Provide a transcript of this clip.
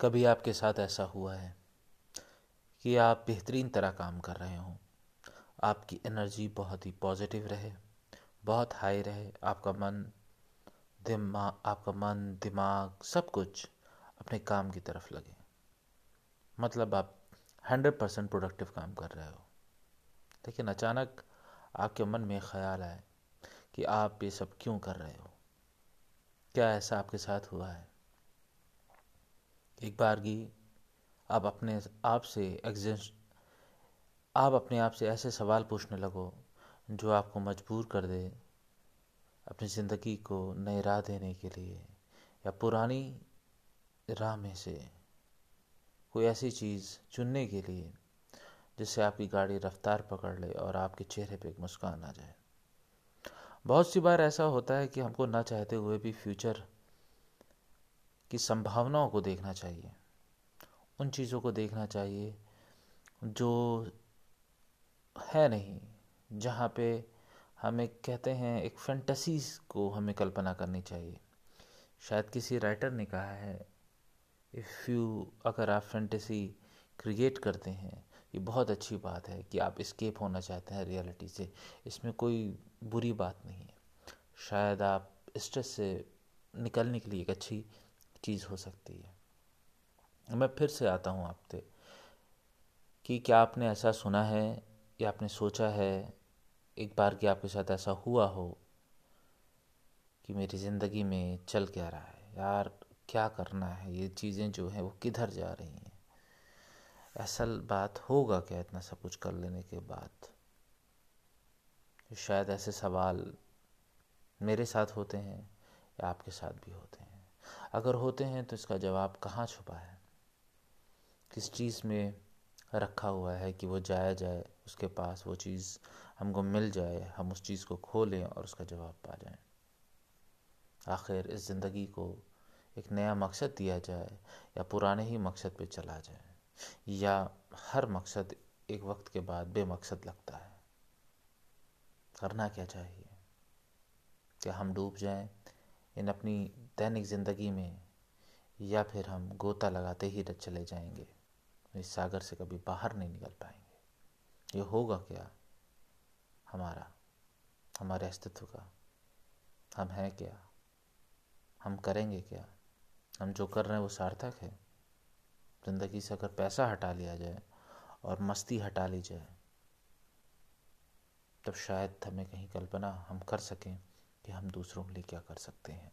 कभी आपके साथ ऐसा हुआ है कि आप बेहतरीन तरह काम कर रहे हों? आपकी एनर्जी बहुत ही पॉजिटिव रहे, बहुत हाई रहे, आपका मन दिमाग आपका मन, दिमाग, सब कुछ अपने काम की तरफ़ लगे। मतलब आप हंड्रेड परसेंट प्रोडक्टिव काम कर रहे हो। लेकिन अचानक आपके मन में ख्याल आए कि आप ये सब क्यों कर रहे हो? क्या ऐसा आपके साथ हुआ है? एक बार की आप अपने आप से एग्जिस्ट आप अपने आप से ऐसे सवाल पूछने लगो, जो आपको मजबूर कर दे अपनी ज़िंदगी को नई राह देने के लिए या पुरानी राह में से कोई ऐसी चीज़ चुनने के लिए जिससे आपकी गाड़ी रफ्तार पकड़ ले और आपके चेहरे पे एक मुस्कान आ जाए। बहुत सी बार ऐसा होता है कि हमको ना चाहते हुए भी फ्यूचर की संभावनाओं को देखना चाहिए, उन चीज़ों को देखना चाहिए जो है नहीं, जहाँ पे हमें कहते हैं एक फैंटसीज को हमें कल्पना करनी चाहिए। शायद किसी राइटर ने कहा है इफ़ यू अगर आप फैंटेसी क्रिएट करते हैं ये बहुत अच्छी बात है कि आप इस्केप होना चाहते हैं रियलिटी से। इसमें कोई बुरी बात नहीं है। शायद आप स्ट्रेस से निकलने के लिए एक अच्छी चीज़ हो सकती है। मैं फिर से आता हूँ आपसे कि क्या आपने ऐसा सुना है या आपने सोचा है एक बार कि आपके साथ ऐसा हुआ हो कि मेरी ज़िंदगी में चल क्या रहा है? यार, क्या करना है? ये चीज़ें जो हैं वो किधर जा रही हैं? असल बात होगा क्या इतना सब कुछ कर लेने के बाद? शायद ऐसे सवाल मेरे साथ होते हैं या आपके साथ भी होते हैं। अगर होते हैं तो इसका जवाब कहाँ छुपा है? किस चीज़ में रखा हुआ है कि वो जाया जाए, उसके पास वो चीज़ हमको मिल जाए, हम उस चीज़ को खो लें और उसका जवाब पा जाएँ? आखिर इस ज़िंदगी को एक नया मकसद दिया जाए या पुराने ही मकसद पे चला जाए? या हर मकसद एक वक्त के बाद बेमकसद लगता है। करना क्या चाहिए? क्या हम डूब जाएँ इन अपनी दैनिक ज़िंदगी में? या फिर हम गोता लगाते ही चले जाएँगे, इस सागर से कभी बाहर नहीं निकल पाएँगे? ये होगा क्या हमारा, हमारे अस्तित्व का? हम हैं क्या? हम करेंगे क्या? हम जो कर रहे हैं वो सार्थक है। ज़िंदगी से अगर पैसा हटा लिया जाए और मस्ती हटा ली जाए, तब शायद हमें कहीं कल्पना हम कर सकें कि हम दूसरों के लिए क्या कर सकते हैं।